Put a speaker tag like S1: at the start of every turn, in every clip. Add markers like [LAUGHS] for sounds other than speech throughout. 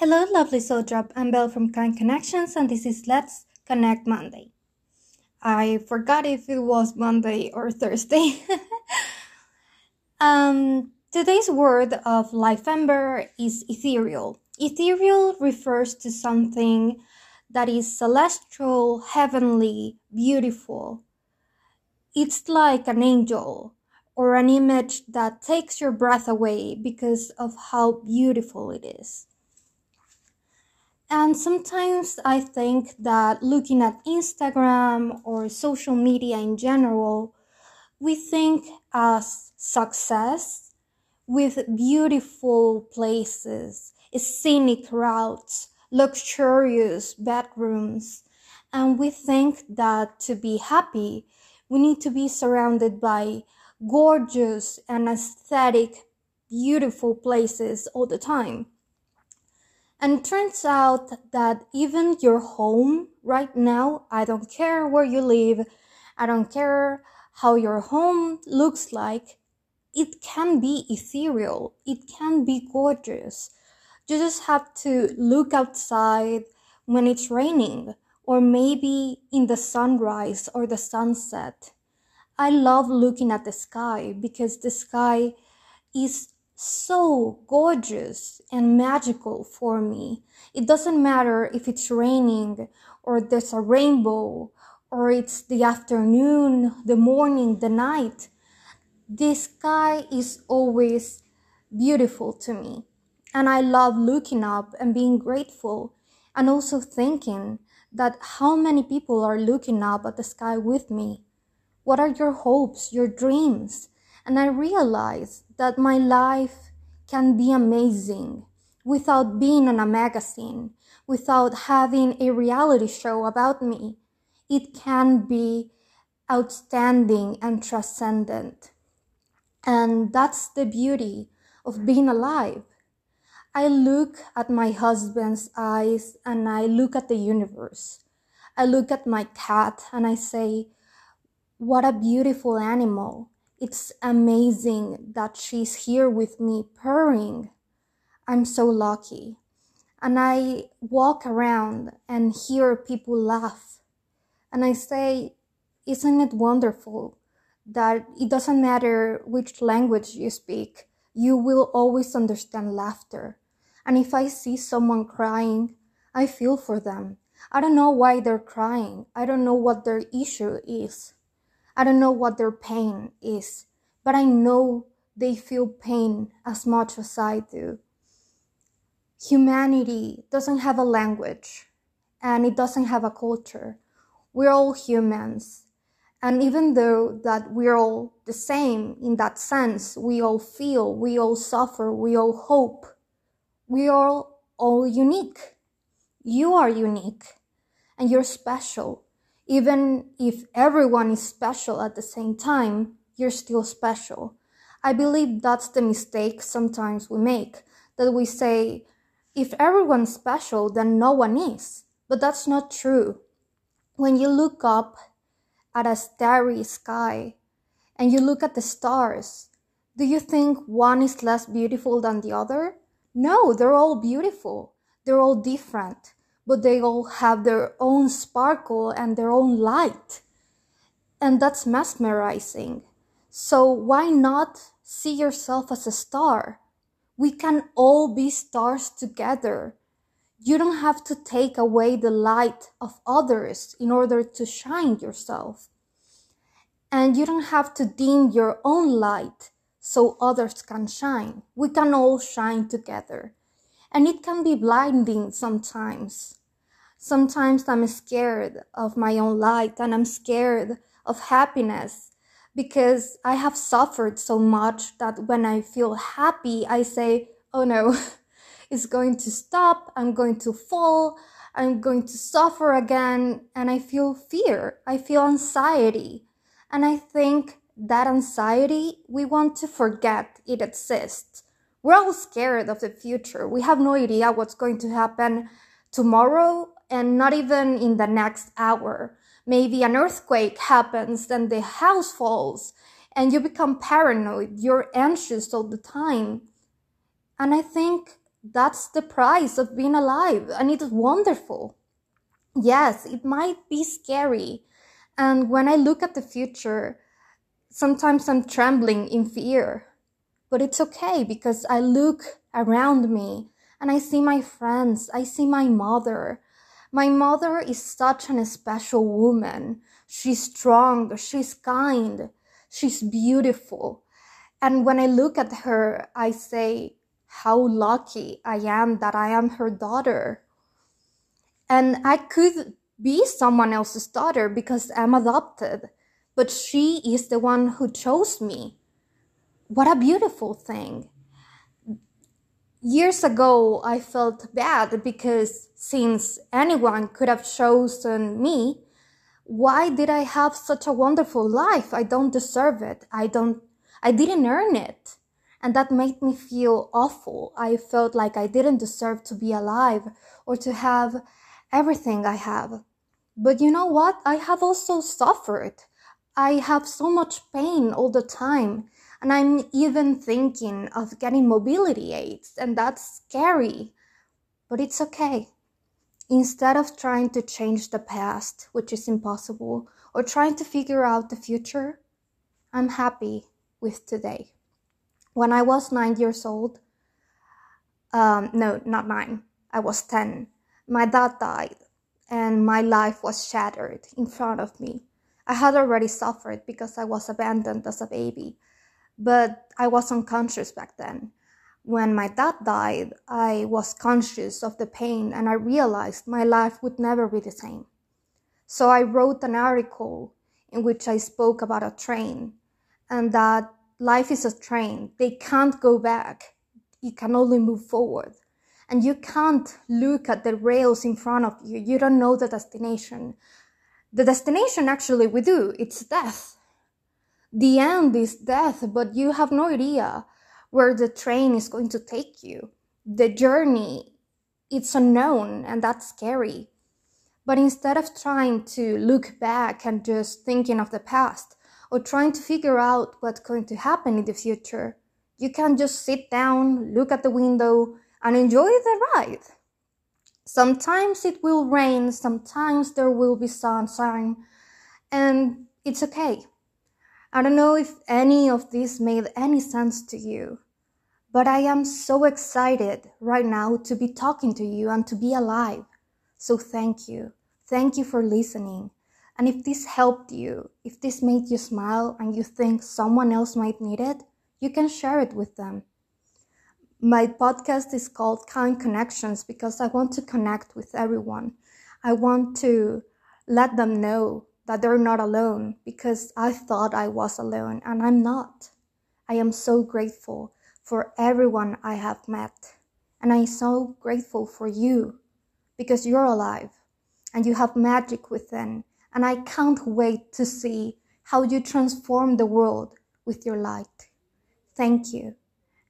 S1: Hello, lovely soul drop. I'm Belle from Kind Connections, and this is Let's Connect Monday. I forgot if it was Monday or Thursday. [LAUGHS] um, today's word of life ember is ethereal. Ethereal refers to something that is celestial, heavenly, beautiful. It's like an angel or an image that takes your breath away because of how beautiful it is. And sometimes I think that looking at Instagram or social media in general, we think as success with beautiful places, scenic routes, luxurious bedrooms. And we think that to be happy, we need to be surrounded by gorgeous and aesthetic, beautiful places all the time. And turns out that even your home right now, I don't care where you live, I don't care how your home looks like, it can be ethereal, it can be gorgeous. You just have to look outside when it's raining, or maybe in the sunrise or the sunset. I love looking at the sky because the sky is so gorgeous and magical for me. It doesn't matter if it's raining or there's a rainbow or it's the afternoon, the morning, the night. The sky is always beautiful to me. And I love looking up and being grateful and also thinking that how many people are looking up at the sky with me. What are your hopes, your dreams? And I realize that my life can be amazing without being on a magazine, without having a reality show about me. It can be outstanding and transcendent. And that's the beauty of being alive. I look at my husband's eyes and I look at the universe. I look at my cat and I say, what a beautiful animal. It's amazing that she's here with me purring. I'm so lucky. And I walk around and hear people laugh. And I say, isn't it wonderful that it doesn't matter which language you speak, you will always understand laughter. And if I see someone crying, I feel for them. I don't know why they're crying. I don't know what their issue is. I don't know what their pain is, but I know they feel pain as much as I do. Humanity doesn't have a language and it doesn't have a culture. We're all humans. And even though that we're all the same in that sense, we all feel, we all suffer, we all hope, we are all unique. You are unique and you're special even if everyone is special at the same time, you're still special. I believe that's the mistake sometimes we make, that we say, if everyone's special, then no one is. But that's not true. When you look up at a starry sky and you look at the stars, do you think one is less beautiful than the other? No, they're all beautiful. They're all different but they all have their own sparkle and their own light. And that's mesmerizing. So why not see yourself as a star? We can all be stars together. You don't have to take away the light of others in order to shine yourself. And you don't have to dim your own light so others can shine. We can all shine together. And it can be blinding sometimes. Sometimes I'm scared of my own light and I'm scared of happiness because I have suffered so much that when I feel happy, I say, oh no, [LAUGHS] it's going to stop. I'm going to fall. I'm going to suffer again. And I feel fear. I feel anxiety. And I think that anxiety, we want to forget it exists. We're all scared of the future. We have no idea what's going to happen tomorrow and not even in the next hour. Maybe an earthquake happens, then the house falls, and you become paranoid. You're anxious all the time. And I think That's the price of being alive, and it's wonderful. Yes, it might be scary. And when I look at the future, sometimes I'm trembling in fear. But it's okay because I look around me and I see my friends, I see my mother. My mother is such an special woman. She's strong, she's kind, she's beautiful. And when I look at her, I say, how lucky I am that I am her daughter. And I could be someone else's daughter because I'm adopted, but she is the one who chose me. What a beautiful thing. Years ago, I felt bad because since anyone could have chosen me, why did I have such a wonderful life? I don't deserve it. I don't, I didn't earn it. And that made me feel awful. I felt like I didn't deserve to be alive or to have everything I have. But you know what? I have also suffered. I have so much pain all the time. And I'm even thinking of getting mobility aids, and that's scary. But it's okay. Instead of trying to change the past, which is impossible, or trying to figure out the future, I'm happy with today. When I was nine years old, um, no, not nine, I was 10, my dad died and my life was shattered in front of me. I had already suffered because I was abandoned as a baby, but I was unconscious back then. When my dad died, I was conscious of the pain and I realized my life would never be the same. So I wrote an article in which I spoke about a train and that life is a train. They can't go back. You can only move forward. And you can't look at the rails in front of you. You don't know the destination. The destination actually we do. It's death. The end is death, but you have no idea where the train is going to take you. The journey, it's unknown and that's scary. But instead of trying to look back and just thinking of the past, or trying to figure out what's going to happen in the future. You can just sit down, look at the window, and enjoy the ride. Sometimes it will rain, sometimes there will be sunshine, and it's okay. I don't know if any of this made any sense to you, but I am so excited right now to be talking to you and to be alive. So thank you. Thank you for listening. And if this helped you, if this made you smile and you think someone else might need it, you can share it with them. My podcast is called Kind Connections because I want to connect with everyone. I want to let them know that they're not alone because I thought I was alone and I'm not. I am so grateful for everyone I have met. And I'm so grateful for you because you're alive and you have magic within and I can't wait to see how you transform the world with your light. Thank you.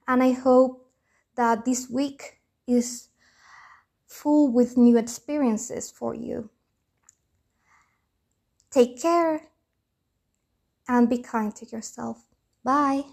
S1: And I hope that this week is full with new experiences for you. Take care and be kind to yourself. Bye.